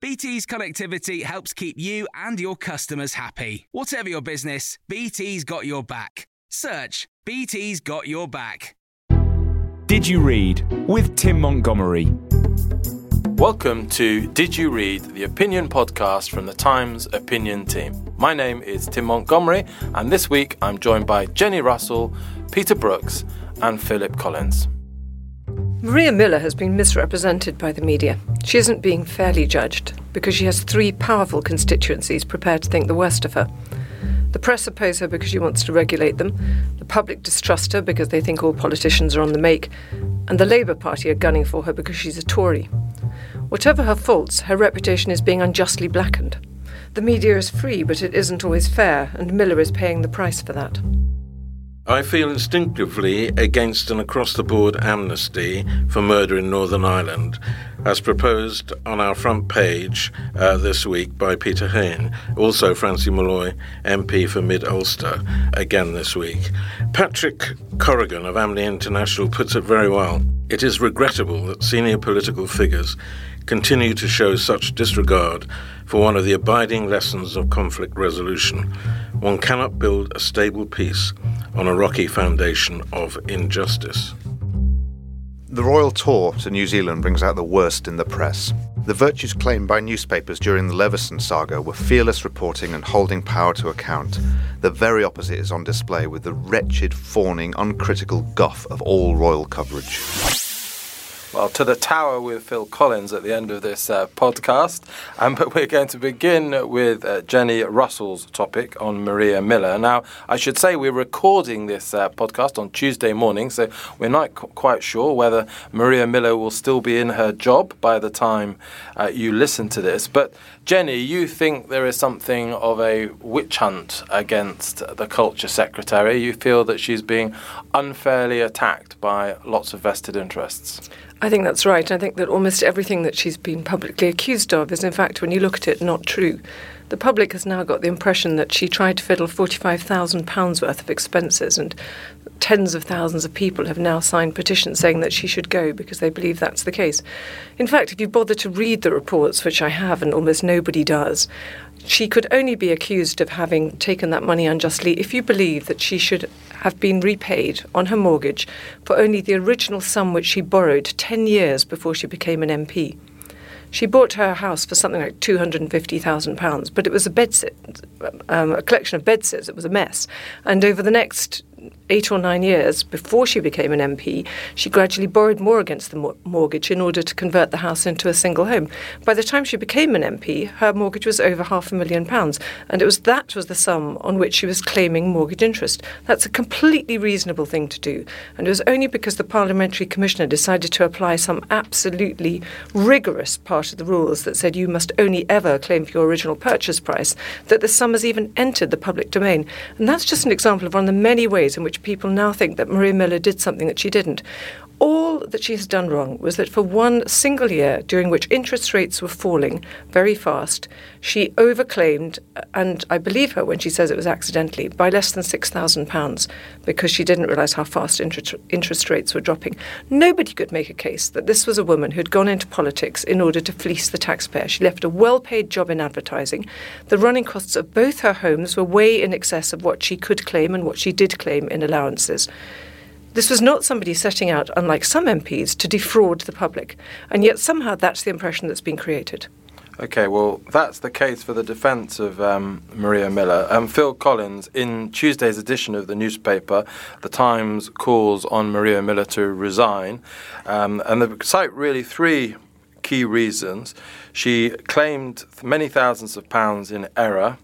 BT's connectivity helps keep you and your customers happy. Whatever your business, BT's got your back. Search BT's got your back. Did You Read with Tim Montgomerie. Welcome to Did You Read, the opinion podcast from the Times opinion team. My name is Tim Montgomerie, and this week I'm joined by Jenni Russell, Peter Brookes, and Philip Collins. Maria Miller has been misrepresented by the media. She isn't being fairly judged because she has three powerful constituencies prepared to think the worst of her. The press oppose her because she wants to regulate them, the public distrust her because they think all politicians are on the make, and the Labour Party are gunning for her because she's a Tory. Whatever her faults, her reputation is being unjustly blackened. The media is free, but it isn't always fair, and Miller is paying the price for that. I feel instinctively against an across the board amnesty for murder in Northern Ireland, as proposed on our front page uh, this week by Peter Hain, also Francie Molloy, MP for Mid Ulster, again this week. Patrick Corrigan of Amnesty International puts it very well. It is regrettable that senior political figures continue to show such disregard for one of the abiding lessons of conflict resolution. One cannot build a stable peace on a rocky foundation of injustice. The royal tour to New Zealand brings out the worst in the press. The virtues claimed by newspapers during the Leveson saga were fearless reporting and holding power to account. The very opposite is on display with the wretched, fawning, uncritical guff of all royal coverage. Well, to the tower with Phil Collins at the end of this uh, podcast. Um, but we're going to begin with uh, Jenni Russell's topic on Maria Miller. Now, I should say we're recording this uh, podcast on Tuesday morning, so we're not qu- quite sure whether Maria Miller will still be in her job by the time uh, you listen to this. But Jenni, you think there is something of a witch hunt against the culture secretary. You feel that she's being unfairly attacked by lots of vested interests. I think that's right. I think that almost everything that she's been publicly accused of is, in fact, when you look at it, not true. The public has now got the impression that she tried to fiddle £45,000 worth of expenses, and tens of thousands of people have now signed petitions saying that she should go because they believe that's the case. In fact, if you bother to read the reports, which I have and almost nobody does, she could only be accused of having taken that money unjustly if you believe that she should have been repaid on her mortgage for only the original sum which she borrowed 10 years before she became an MP. She bought her house for something like £250,000, but it was a bedsit, um, a collection of bedsits. It was a mess. And over the next eight or nine years before she became an MP, she gradually borrowed more against the mor- mortgage in order to convert the house into a single home. By the time she became an MP, her mortgage was over half a million pounds, and it was that was the sum on which she was claiming mortgage interest. That's a completely reasonable thing to do, and it was only because the parliamentary commissioner decided to apply some absolutely rigorous part of the rules that said you must only ever claim for your original purchase price that the sum has even entered the public domain. And that's just an example of one of the many ways in which people now think that Maria Miller did something that she didn't. All that she has done wrong was that for one single year during which interest rates were falling very fast, she overclaimed, uh, and I believe her when she says it was accidentally, by less than £6,000 because she didn't realise how fast interest, interest rates were dropping. Nobody could make a case that this was a woman who'd gone into politics in order to fleece the taxpayer. She left a well paid job in advertising. The running costs of both her homes were way in excess of what she could claim and what she did claim in allowances This was not somebody setting out, unlike some MPs, to defraud the public. And yet somehow that's the impression that's been created. Okay, well, that's the case for the defence of um, Maria Miller. Um, Phil Collins, in Tuesday's edition of the newspaper, The Times calls on Maria Miller to resign. Um, and they cite really three key reasons. She claimed many thousands of pounds in error.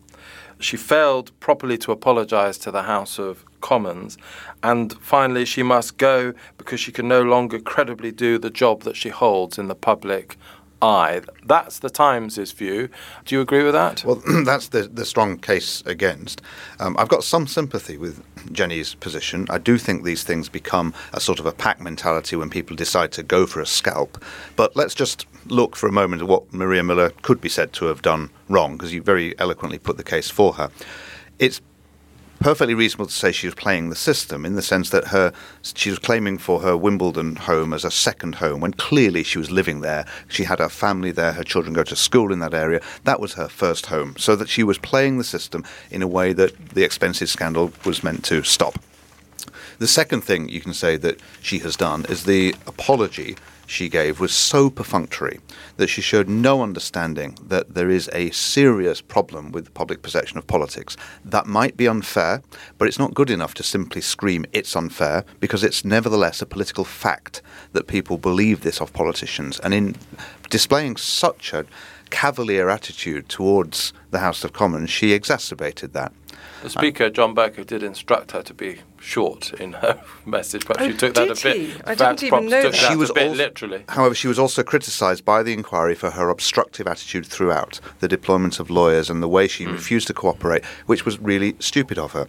She failed properly to apologise to the House of Commons. And finally, she must go because she can no longer credibly do the job that she holds in the public eye. That's the Times' view. Do you agree with that? Well, that's the, the strong case against. Um, I've got some sympathy with Jenni's position. I do think these things become a sort of a pack mentality when people decide to go for a scalp. But let's just look for a moment at what Maria Miller could be said to have done wrong, because you very eloquently put the case for her. It's perfectly reasonable to say she was playing the system in the sense that her she was claiming for her Wimbledon home as a second home when clearly she was living there. She had her family there, her children go to school in that area. That was her first home. So that she was playing the system in a way that the expenses scandal was meant to stop. The second thing you can say that she has done is the apology she gave was so perfunctory that she showed no understanding that there is a serious problem with the public perception of politics. That might be unfair, but it's not good enough to simply scream it's unfair because it's nevertheless a political fact that people believe this of politicians. And in displaying such a cavalier attitude towards the House of Commons, she exacerbated that. The Speaker, John Bercow, did instruct her to be short in her message. Perhaps Oh, she took that a bit. he? I perhaps didn't even know that. that She was a bit also- literally. However, she was also criticised by the inquiry for her obstructive attitude throughout, the deployment of lawyers and the way she hmm. refused to cooperate, which was really stupid of her.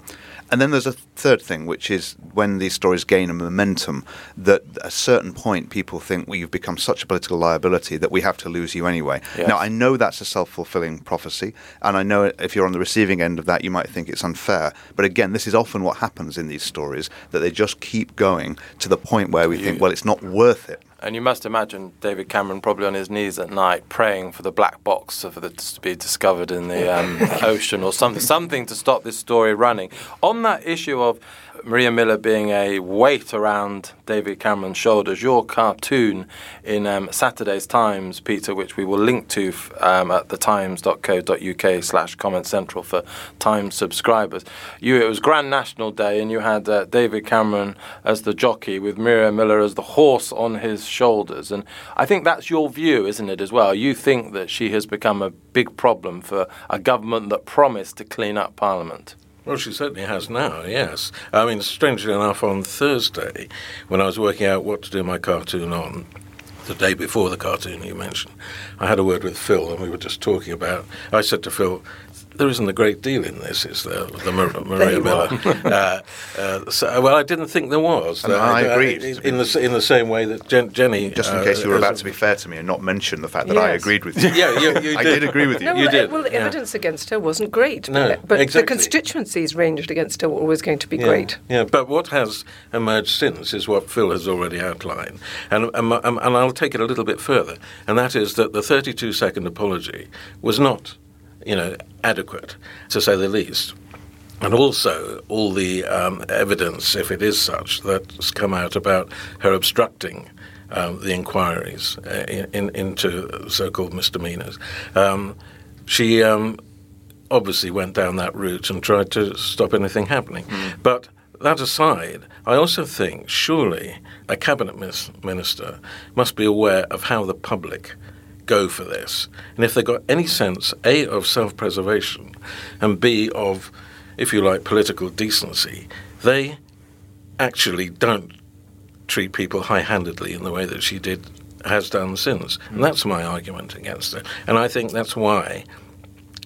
And then there's a third thing, which is when these stories gain a momentum, that at a certain point people think, well, you've become such a political liability that we have to lose you anyway. Yes. Now, I know that's a self fulfilling prophecy, and I know if you're on the receiving end of that, you might think it's unfair. But again, this is often what happens in these stories, that they just keep going to the point where we think, well, it's not worth it. And you must imagine David Cameron probably on his knees at night praying for the black box for the, to be discovered in the um, ocean or something, something to stop this story running. On that issue of Maria Miller being a weight around David Cameron's shoulders, your cartoon in um, Saturday's Times, Peter, which we will link to um, at thetimes.co.uk slash comment central for Times subscribers. You, it was Grand National Day and you had uh, David Cameron as the jockey with Maria Miller as the horse on his shoulders. And I think that's your view, isn't it, as well? You think that she has become a big problem for a government that promised to clean up Parliament. Well, she certainly has now, yes. I mean, strangely enough, on Thursday, when I was working out what to do my cartoon on, the day before the cartoon you mentioned, I had a word with Phil, and we were just talking about. I said to Phil, there isn't a great deal in this, is there? The Mar- Maria Miller. uh, uh, so, well, I didn't think there was. And Uh, I uh, agreed. In, in the in the same way that Jen, Jenni. Just in uh, case you were about to be fair to me and not mention the fact that I agreed with you. Yeah, you, you I did. did agree with you. No, You well, did, well, the yeah. evidence against her wasn't great. No, but but exactly. the constituencies ranged against her were always going to be Yeah, great. Yeah, but what has emerged since is what Phil has already outlined, and and, my- and I'll take it a little bit further, and that is that the 32 second apology was not, you know, adequate to say the least. And also, all the um, evidence, if it is such, that's come out about her obstructing um, the inquiries uh, in, in, into so-called misdemeanors. Um, she um, obviously went down that route and tried to stop anything happening. But that aside, I also think surely a cabinet minister must be aware of how the public go for this. And if they've got any sense, A, of self preservation, and B, of, if you like, political decency, they actually don't treat people high handedly in the way that she did has done since. And that's my argument against her. And I think that's why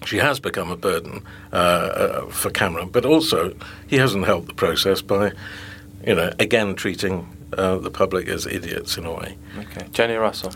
she has become a burden uh, uh, for Cameron, but also he hasn't helped the process by, you know, again treating uh, the public as idiots in a way. Okay. Jenni Russell.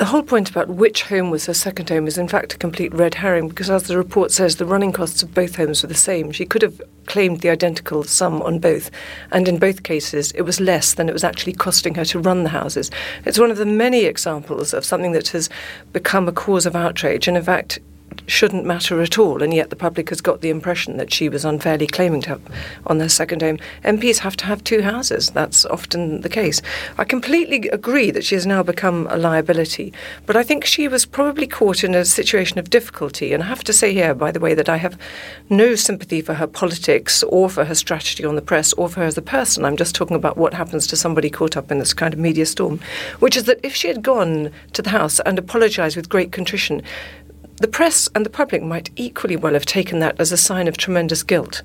The whole point about which home was her second home is in fact a complete red herring because, as the report says, the running costs of both homes were the same. She could have claimed the identical sum on both, and in both cases it was less than it was actually costing her to run the houses. It's one of the many examples of something that has become a cause of outrage, and in fact, shouldn't matter at all, and yet the public has got the impression that she was unfairly claiming to have on their second home. MPs have to have two houses. That's often the case. I completely agree that she has now become a liability, but I think she was probably caught in a situation of difficulty. And I have to say here, by the way, that I have no sympathy for her politics or for her strategy on the press or for her as a person. I'm just talking about what happens to somebody caught up in this kind of media storm, which is that if she had gone to the House and apologised with great contrition, the press and the public might equally well have taken that as a sign of tremendous guilt.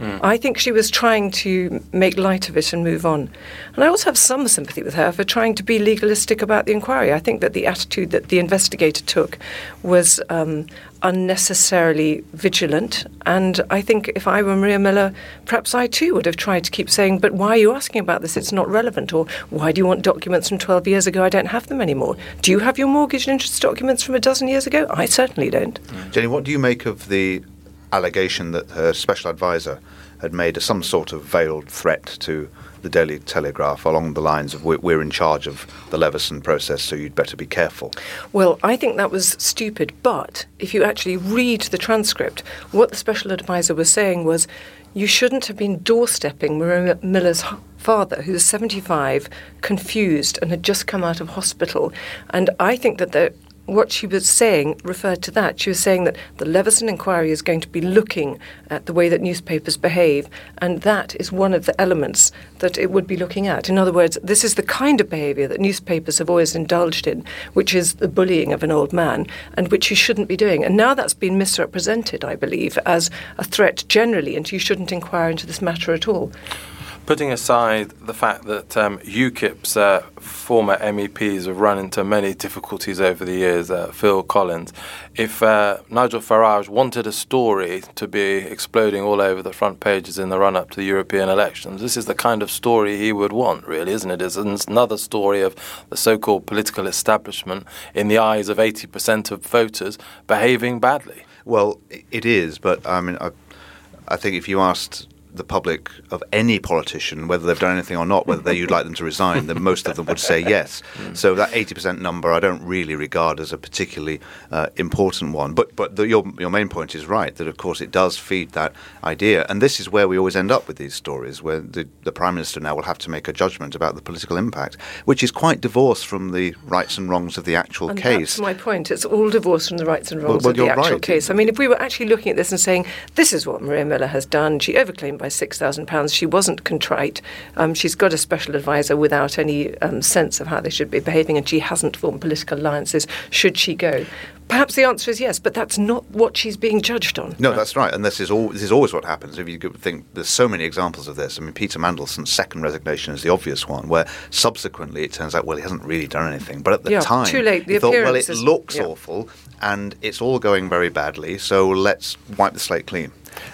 Mm. I think she was trying to make light of it and move on. And I also have some sympathy with her for trying to be legalistic about the inquiry. I think that the attitude that the investigator took was um, unnecessarily vigilant. And I think if I were Maria Miller, perhaps I too would have tried to keep saying, But why are you asking about this? It's not relevant. Or why do you want documents from 12 years ago? I don't have them anymore. Do you have your mortgage interest documents from a dozen years ago? I certainly don't. Jenni, what do you make of the allegation that her special advisor had made some sort of veiled threat to the Daily Telegraph along the lines of we're, in charge of the Leveson process, so you'd better be careful. Well, I think that was stupid. But if you actually read the transcript, what the special advisor was saying was you shouldn't have been doorstepping Maria Miller's father, who's 75, confused, and had just come out of hospital. And I think that there what she was saying referred to that. She was saying that the Leveson inquiry is going to be looking at the way that newspapers behave, and that is one of the elements that it would be looking at. In other words, this is the kind of behaviour that newspapers have always indulged in, which is the bullying of an old man, and which you shouldn't be doing. And now that's been misrepresented, I believe, as a threat generally, and you shouldn't inquire into this matter at all putting aside the fact that um, UKIP's uh, former MEPs have run into many difficulties over the years, uh, Phil Collins, if uh, Nigel Farage wanted a story to be exploding all over the front pages in the run up to the European elections, this is the kind of story he would want, really, isn't it? It's another story of the so called political establishment, in the eyes of 80% of voters, behaving badly. Well, it is, but I mean, I, I think if you asked the public of any politician, whether they've done anything or not, whether you'd like them to resign, then most of them would say yes. Mm. So that 80% number I don't really regard as a particularly uh, important one. But but the, your your main point is right that of course it does feed that idea, and this is where we always end up with these stories, where the, the prime minister now will have to make a judgment about the political impact, which is quite divorced from the rights and wrongs of the actual and case. That's my point. It's all divorced from the rights and wrongs well, well, of the actual right. case. I mean, if we were actually looking at this and saying this is what Maria Miller has done, she overclaimed by £6,000. She wasn't contrite. Um, she's got a special advisor without any um, sense of how they should be behaving, and she hasn't formed political alliances. Should she go? Perhaps the answer is yes, but that's not what she's being judged on. No, that's right, and this is all. This is always what happens. If you think there's so many examples of this. I mean, Peter Mandelson's second resignation is the obvious one, where subsequently it turns out well he hasn't really done anything, but at the yeah, time too late. The thought well it looks yeah. awful and it's all going very badly, so let's wipe the slate clean.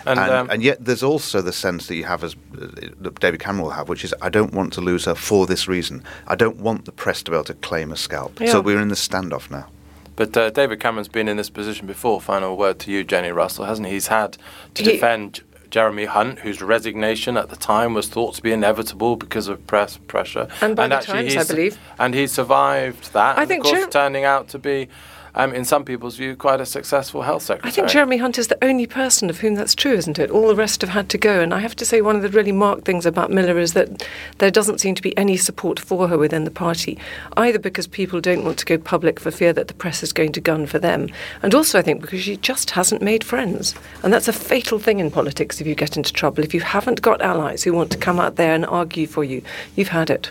And, and, um, and, yet, there's also the sense that you have, as uh, David Cameron will have, which is I don't want to lose her for this reason. I don't want the press to be able to claim a scalp. Yeah. So we're in the standoff now. But uh, David Cameron's been in this position before. Final word to you, Jenni Russell, hasn't he? He's had to he, defend Jeremy Hunt, whose resignation at the time was thought to be inevitable because of press pressure. And by and the Times, I believe. And he survived that. I think, of course, Jer- turning out to be um, in some people's view, quite a successful health secretary. I think Jeremy Hunt is the only person of whom that's true, isn't it? All the rest have had to go. And I have to say, one of the really marked things about Miller is that there doesn't seem to be any support for her within the party, either because people don't want to go public for fear that the press is going to gun for them, and also, I think, because she just hasn't made friends. And that's a fatal thing in politics if you get into trouble. If you haven't got allies who want to come out there and argue for you, you've had it.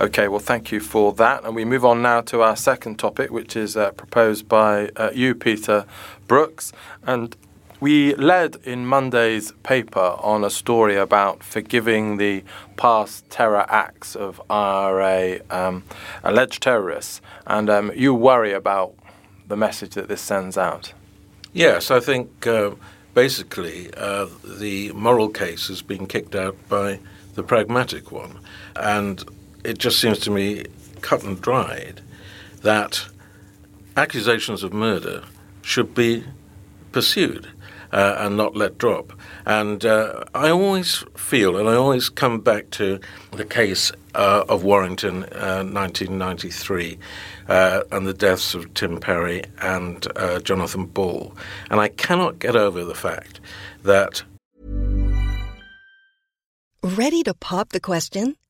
Okay, well, thank you for that. And we move on now to our second topic, which is uh, proposed by uh, you, Peter Brookes. And we led in Monday's paper on a story about forgiving the past terror acts of IRA um, alleged terrorists. And um, you worry about the message that this sends out. Yes, I think uh, basically uh, the moral case has been kicked out by the pragmatic one. And it just seems to me cut and dried that accusations of murder should be pursued uh, and not let drop. And uh, I always feel, and I always come back to the case uh, of Warrington, uh, 1993, uh, and the deaths of Tim Parry and uh, Jonathan Ball. And I cannot get over the fact that. Ready to pop the question?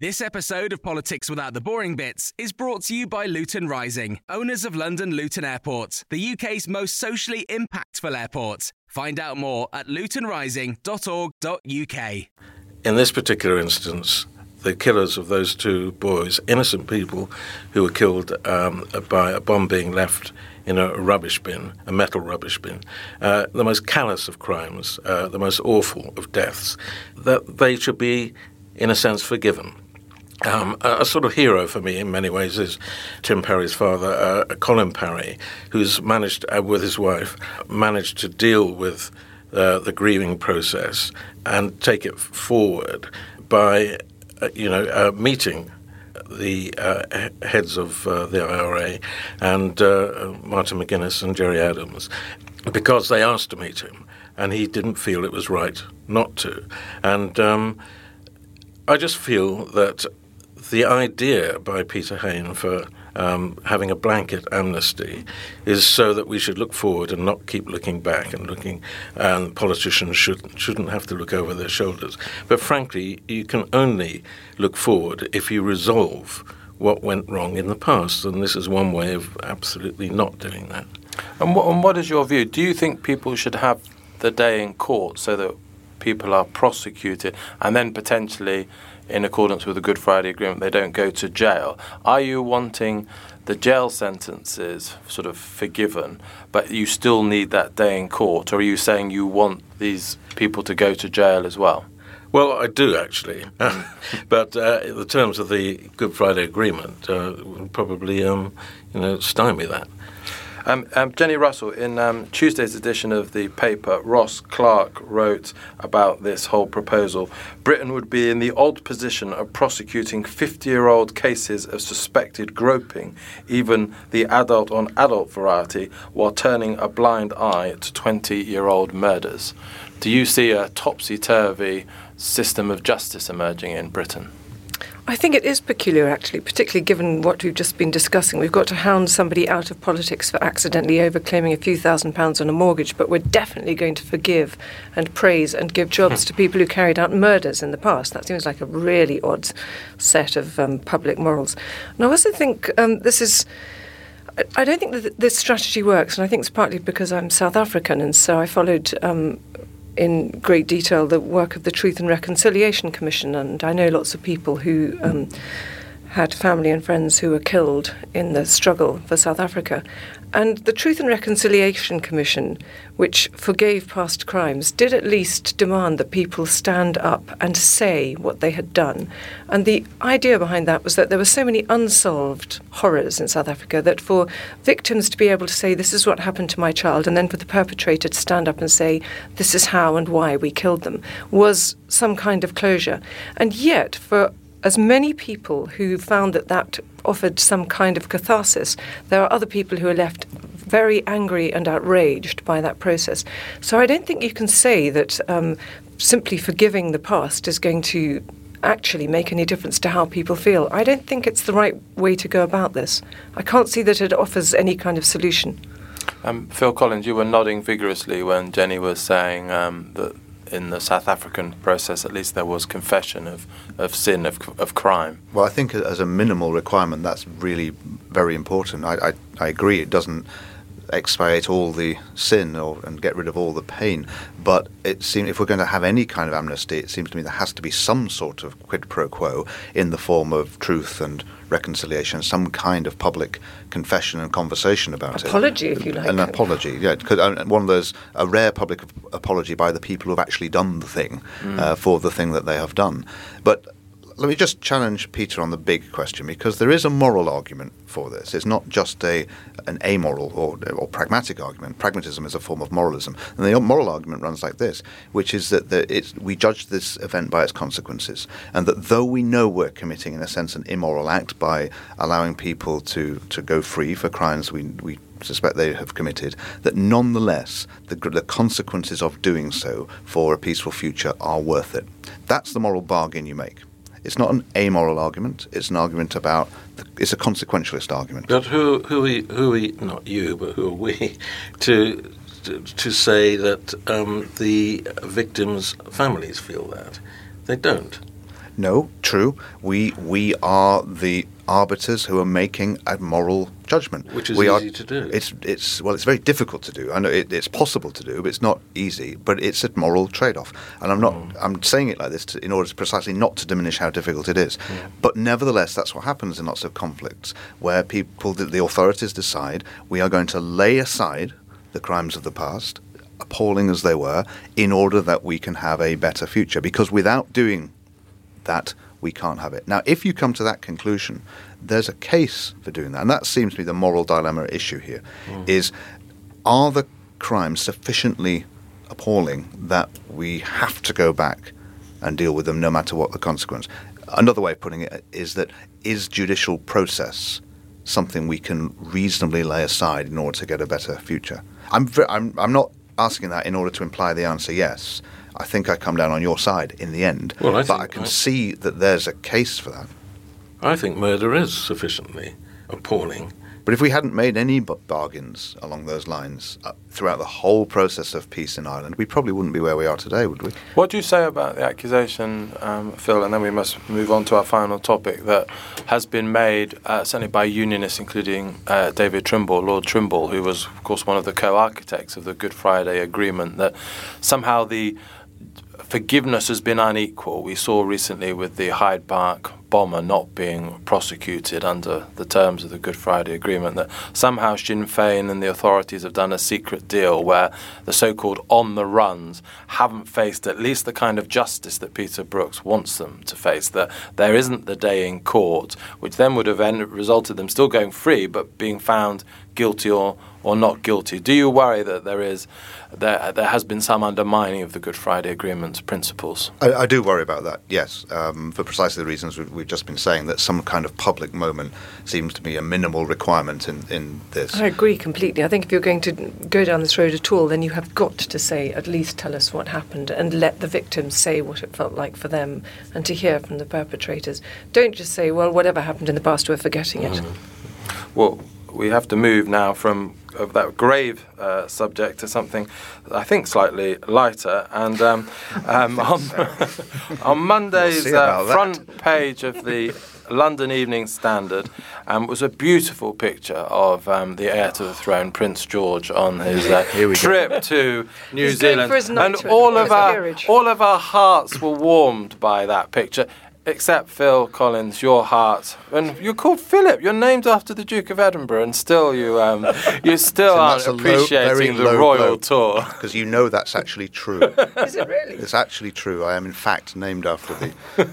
This episode of Politics Without the Boring Bits is brought to you by Luton Rising, owners of London Luton Airport, the UK's most socially impactful airport. Find out more at lutonrising.org.uk. In this particular instance, the killers of those two boys, innocent people who were killed um, by a bomb being left in a rubbish bin, a metal rubbish bin, uh, the most callous of crimes, uh, the most awful of deaths, that they should be, in a sense, forgiven. Um, a, a, sort of hero for me in many ways is Tim Parry's father, uh, Colin Parry, who's managed, uh, with his wife, managed to deal with uh, the grieving process and take it forward by, uh, you know, uh, meeting the uh, heads of the IRA and Martin McGuinness and Gerry Adams because they asked to meet him and he didn't feel it was right not to. And um, I just feel that the idea by Peter Hain for um, having a blanket amnesty is so that we should look forward and not keep looking back and looking, and politicians should, shouldn't have to look over their shoulders. But frankly, you can only look forward if you resolve what went wrong in the past, and this is one way of absolutely not doing that. And and what is your view? Do you think people should have the day in court so that people are prosecuted and then potentially in accordance with the Good Friday Agreement, they don't go to jail. Are you wanting the jail sentences sort of forgiven, but you still need that day in court, or are you saying you want these people to go to jail as well? Well, I do actually, but uh, the terms of the Good Friday Agreement uh, probably, um, you know, stymie that. Um, um, Jenni Russell, in um, Tuesday's edition of the paper, Ross Clark wrote about this whole proposal. Britain would be in the odd position of prosecuting 50 year old cases of suspected groping, even the adult on adult variety, while turning a blind eye to 20 year old murders. Do you see a topsy turvy system of justice emerging in Britain? I think it is peculiar, actually, particularly given what we've just been discussing. We've got to hound somebody out of politics for accidentally overclaiming a few thousand pounds on a mortgage, but we're definitely going to forgive and praise and give jobs to people who carried out murders in the past. That seems like a really odd set of um, public morals. And I also think um, this is. I don't think that this strategy works, and I think it's partly because I'm South African, and so I followed um, in great detail the work of the Truth and Reconciliation Commission, and I know lots of people who um, had family and friends who were killed in the struggle for South Africa. And the Truth and Reconciliation Commission, which forgave past crimes, did at least demand that people stand up and say what they had done. And the idea behind that was that there were so many unsolved horrors in South Africa that for victims to be able to say, This is what happened to my child, and then for the perpetrator to stand up and say, This is how and why we killed them, was some kind of closure. And yet, for as many people who found that that offered some kind of catharsis, there are other people who are left very angry and outraged by that process. So I don't think you can say that um, simply forgiving the past is going to actually make any difference to how people feel. I don't think it's the right way to go about this. I can't see that it offers any kind of solution. Um, Phil Collins, you were nodding vigorously when Jenni was saying um, that in the South African process, at least there was confession of, of sin, of, of crime. Well, I think as a minimal requirement, that's really very important. I, I, I agree it doesn't expiate all the sin or, and get rid of all the pain. But it seems if we're going to have any kind of amnesty, it seems to me there has to be some sort of quid pro quo in the form of truth and reconciliation, some kind of public confession and conversation about apology, it. Apology, if you like. An apology, yeah. Cause, uh, one of those, a rare public apology by the people who've actually done the thing mm. uh, for the thing that they have done. But let me just challenge Peter on the big question because there is a moral argument for this. It's not just a an amoral or, or pragmatic argument. Pragmatism is a form of moralism, and the moral argument runs like this, which is that the, we judge this event by its consequences, and that though we know we're committing, in a sense, an immoral act by allowing people to to go free for crimes we we suspect they have committed, that nonetheless the, the, consequences of doing so for a peaceful future are worth it. That's the moral bargain you make. It's not an amoral argument. It's an argument about. The, it's a consequentialist argument. But who who are, who are not you, but who are we to to, to say that um, the victims' families feel that they don't? No, true. We we are the arbiters who are making a moral judgment. Which is we easy are, to do. It's it's well, it's very difficult to do. I know it, it's possible to do, but it's not easy. But it's a moral trade-off, and I'm not. Mm. I'm saying it like this to, in order to precisely not to diminish how difficult it is. Mm. But nevertheless, that's what happens in lots of conflicts where people, the, the authorities decide we are going to lay aside the crimes of the past, appalling as they were, in order that we can have a better future. Because without doing that, we can't have it. Now, if you come to that conclusion, there's a case for doing that. And that seems to be the moral dilemma issue here: mm. is are the crimes sufficiently appalling that we have to go back and deal with them no matter what the consequence? Another way of putting it is that is judicial process something we can reasonably lay aside in order to get a better future? I'm, I'm, I'm not asking that in order to imply the answer yes. I think I come down on your side in the end. Well, I but I can I, see that there's a case for that. I think murder is sufficiently appalling. But if we hadn't made any bargains along those lines uh, throughout the whole process of peace in Ireland, we probably wouldn't be where we are today, would we? What do you say about the accusation, um, Phil? And then we must move on to our final topic that has been made, uh, certainly by unionists, including uh, David Trimble, Lord Trimble, who was, of course, one of the co architects of the Good Friday Agreement, that somehow the forgiveness has been unequal. We saw recently with the Hyde Park bomber not being prosecuted under the terms of the Good Friday Agreement that somehow Sinn Féin and the authorities have done a secret deal where the so called on the runs haven't faced at least the kind of justice that Peter Brookes wants them to face. That there isn't the day in court, which then would have resulted them still going free but being found guilty or, or not guilty. Do you worry that there is there, there has been some undermining of the Good Friday Agreement's principles? I, I do worry about that, yes, um, for precisely the reasons we've, we've, just been saying, that some kind of public moment seems to be a minimal requirement in, in this. I agree completely. I think if you're going to go down this road at all, then you have got to say, at least tell us what happened and let the victims say what it felt like for them and to hear from the perpetrators. Don't just say, well, whatever happened in the past, we're forgetting it. Mm. Well, we have to move now from that grave uh, subject to something I think slightly lighter. And um, um, on, on, Monday's uh, front page of the London Evening Standard um, was a beautiful picture of um, the heir to the throne, Prince George, on his uh, trip go. to New He's Zealand, and all of our all of our hearts were warmed by that picture. Except Phil Collins, your heart, and you're called Philip. You're named after the Duke of Edinburgh, and still you um, you still so aren't appreciating low, the royal tour because you know that's actually true. Is it really? It's actually true. I am in fact named after the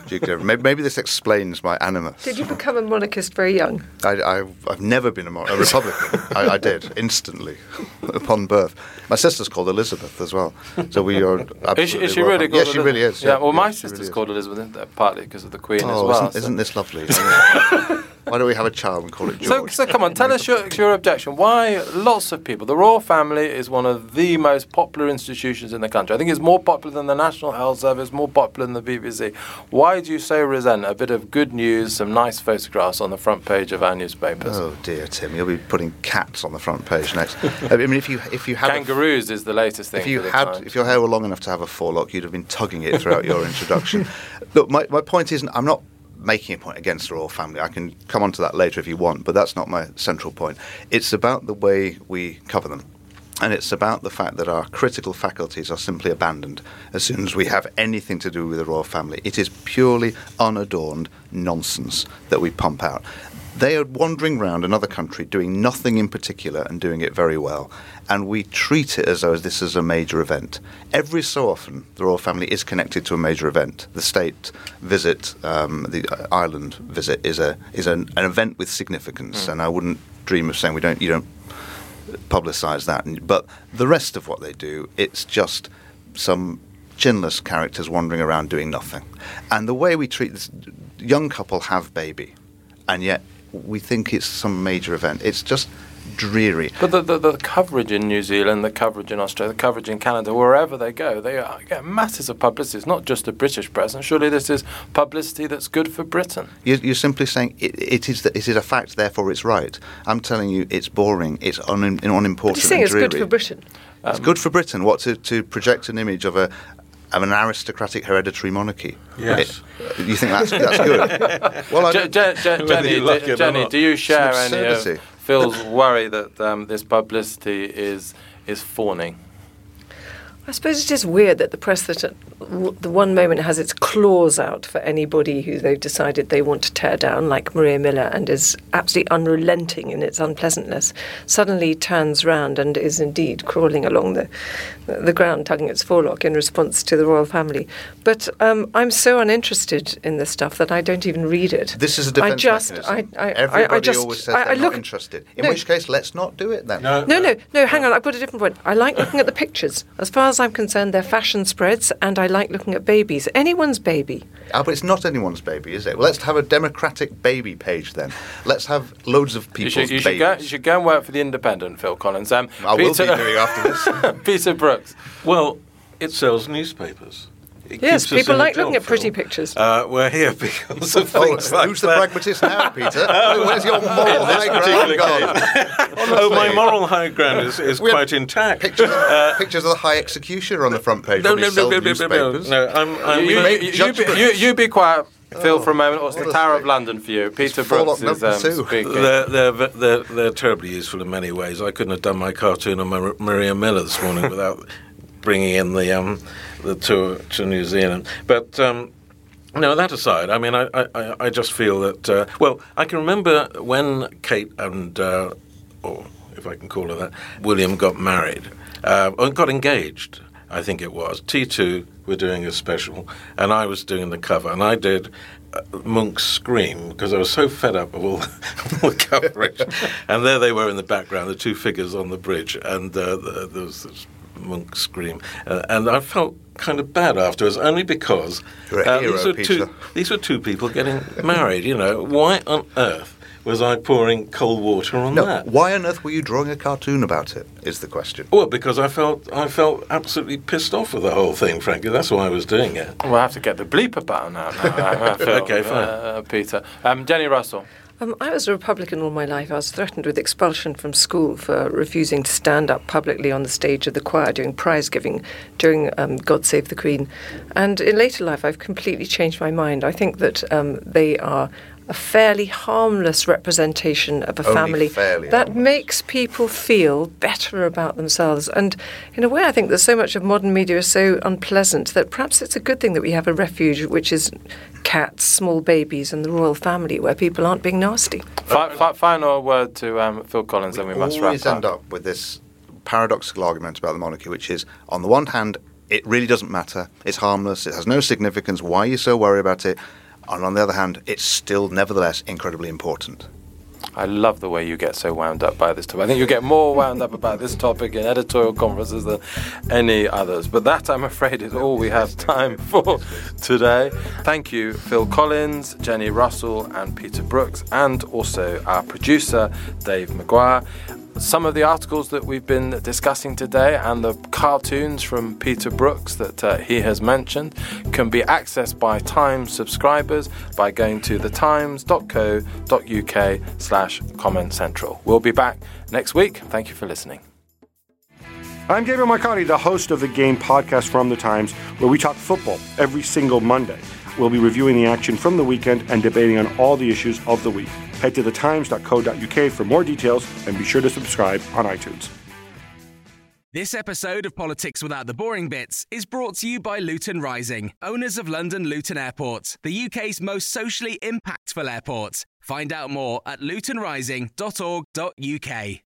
Duke of Edinburgh. Maybe, maybe this explains my animus. Did you become a monarchist very young? I, have never been a, mon- a Republican. I, I, did instantly upon birth. My sister's called Elizabeth as well, so we are. Is she, is she really? Yes, she really is. Yeah. yeah well, yeah, my sister's really called Elizabeth, partly because of the Queen oh, as well. Isn't, so. isn't this lovely? Why don't we have a child and call it So, George? so come on, tell us your, your objection. Why lots of people? The royal family is one of the most popular institutions in the country. I think it's more popular than the National Health Service, more popular than the BBC. Why do you so resent a bit of good news, some nice photographs on the front page of our newspapers? Oh dear, Tim, you'll be putting cats on the front page next. I mean, if you if you had Kangaroos is the latest thing. if you had if your hair were long enough to have a forelock, you'd have been tugging it throughout your introduction. Look, my, my point isn't I'm not making a point against the royal family. I can come on to that later if you want, but that's not my central point. It's about the way we cover them. And it's about the fact that our critical faculties are simply abandoned as soon as we have anything to do with the royal family. It is purely unadorned nonsense that we pump out. They are wandering around another country doing nothing in particular and doing it very well. And we treat it as though this is a major event. Every so often, the royal family is connected to a major event. The state visit, um, the uh, island visit, is a is an, an event with significance. And I wouldn't dream of saying we don't you don't publicise that. But the rest of what they do, it's just some chinless characters wandering around doing nothing. And the way we treat this young couple have baby, and yet we think it's some major event. It's just dreary. But the, the, the coverage in New Zealand, the coverage in Australia, the coverage in Canada, wherever they go, they get masses of publicity. It's not just the British press, and surely this is publicity that's good for Britain. You're, you're simply saying it, it is the, it is a fact, therefore it's right. I'm telling you, it's boring, it's un, unimportant. You're saying and it's good for Britain. It's good for Britain. What to, to project an image of a of an aristocratic hereditary monarchy. Yes. It- you think that's that's good? well, I Je- don't- Je- Je- Whether Jenni, you like do, Jenni, do you share It's an any of. Phil's worry that um, this publicity is is fawning? I suppose it is weird that the press that at the one moment has its claws out for anybody who they've decided they want to tear down, like Maria Miller, and is absolutely unrelenting in its unpleasantness, suddenly turns round and is indeed crawling along the the ground, tugging its forelock in response to the royal family. But um, I'm so uninterested in this stuff that I don't even read it. This is a defence I just, mechanism. I, I, Everybody I, I just, always says I, they're I not look, interested. In No. which case, let's not do it then. No, No, no, no, hang on. I've got a different point. I like looking at the pictures. As far as I'm concerned, they're fashion spreads, and I like looking at babies. Anyone's baby. Ah, but it's not anyone's baby, is it? Well, let's have a democratic baby page then. Let's have loads of You people's should, you, should babies. go, you should go and work for the Independent, Phil Collins. Um, I will be doing after this. Peter Brookes. Well, it sells newspapers. It Yes, people like looking job, at pretty Phil. pictures. Uh, we're here because of Oh, things like who's the pragmatist now, Peter? Where's your moral high ground gone? Oh, my moral high ground is, is We have quite intact. Pictures, pictures of the high executioner on the front page. No, when no, no, no, no, no, no. newspapers. No, I'm, I'm, You, you, you, you, be, you, you be quiet, Phil, for a moment. what's the. Tower of London for you. Peter forelock Brookes is um, speaking. They're, they're, they're, they're terribly useful in many ways. I couldn't have done my cartoon on Mar- Maria Miller this morning without bringing in the um, the tour to New Zealand. But um, no, that aside, I mean, I, I, I- just feel that. Uh, well, I can remember when Kate and, uh, or if I can call her that, William got married, uh, or got engaged. I think it was. T2 were doing a special, and I was doing the cover, and I did uh, Munch's Scream because I was so fed up of all, all the coverage. and there they were in the background, the two figures on the bridge, and uh, the, there was this Munch's Scream. Uh, and I felt kind of bad afterwards, only because You're hero, these, were two, these were two people getting married. You know, why on earth was I pouring cold water on No, that? why on earth were you drawing a cartoon about it? Is the question. Well, because I felt I felt absolutely pissed off with the whole thing. Frankly, that's why I was doing it. We'll have to get the bleeper button out now, uh, Phil, Okay, fine. uh, Peter. Um, Jenni Russell. Um, I was a Republican all my life. I was threatened with expulsion from school for refusing to stand up publicly on the stage of the choir during prize giving during um, God Save the Queen. And in later life, I've completely changed my mind. I think that um, they are a fairly harmless representation of a Only family that harmless. makes people feel better about themselves. And in a way, I think that so much of modern media is so unpleasant that perhaps it's a good thing that we have a refuge, which is cats, small babies, and the royal family, where people aren't being nasty. Fi- fi- final word to um, Phil Collins, then we must wrap always up. end up with this paradoxical argument about the monarchy, which is, on the one hand, it really doesn't matter. It's harmless. It has no significance. Why are you so worried about it? And on the other hand, it's still, nevertheless, incredibly important. I love the way you get so wound up by this topic. I think you get more wound up about this topic in editorial conferences than any others. But that, I'm afraid, is all we have time for today. Thank you, Phil Collins, Jenni Russell, and Peter Brookes, and also our producer, Dave McGuire. Some of the articles that we've been discussing today and the cartoons from Peter Brookes that uh, he has mentioned can be accessed by Times subscribers by going to thetimes.co.uk slash comment central. We'll be back next week. Thank you for listening. I'm Gabriele Marcotti, the host of the Game podcast from The Times, where we talk football every single Monday. We'll be reviewing the action from the weekend and debating on all the issues of the week. Head to thetimes.co.uk for more details and be sure to subscribe on iTunes. This episode of Politics Without the Boring Bits is brought to you by Luton Rising, owners of London Luton Airport, the UK's most socially impactful airport. Find out more at lutonrising.org.uk.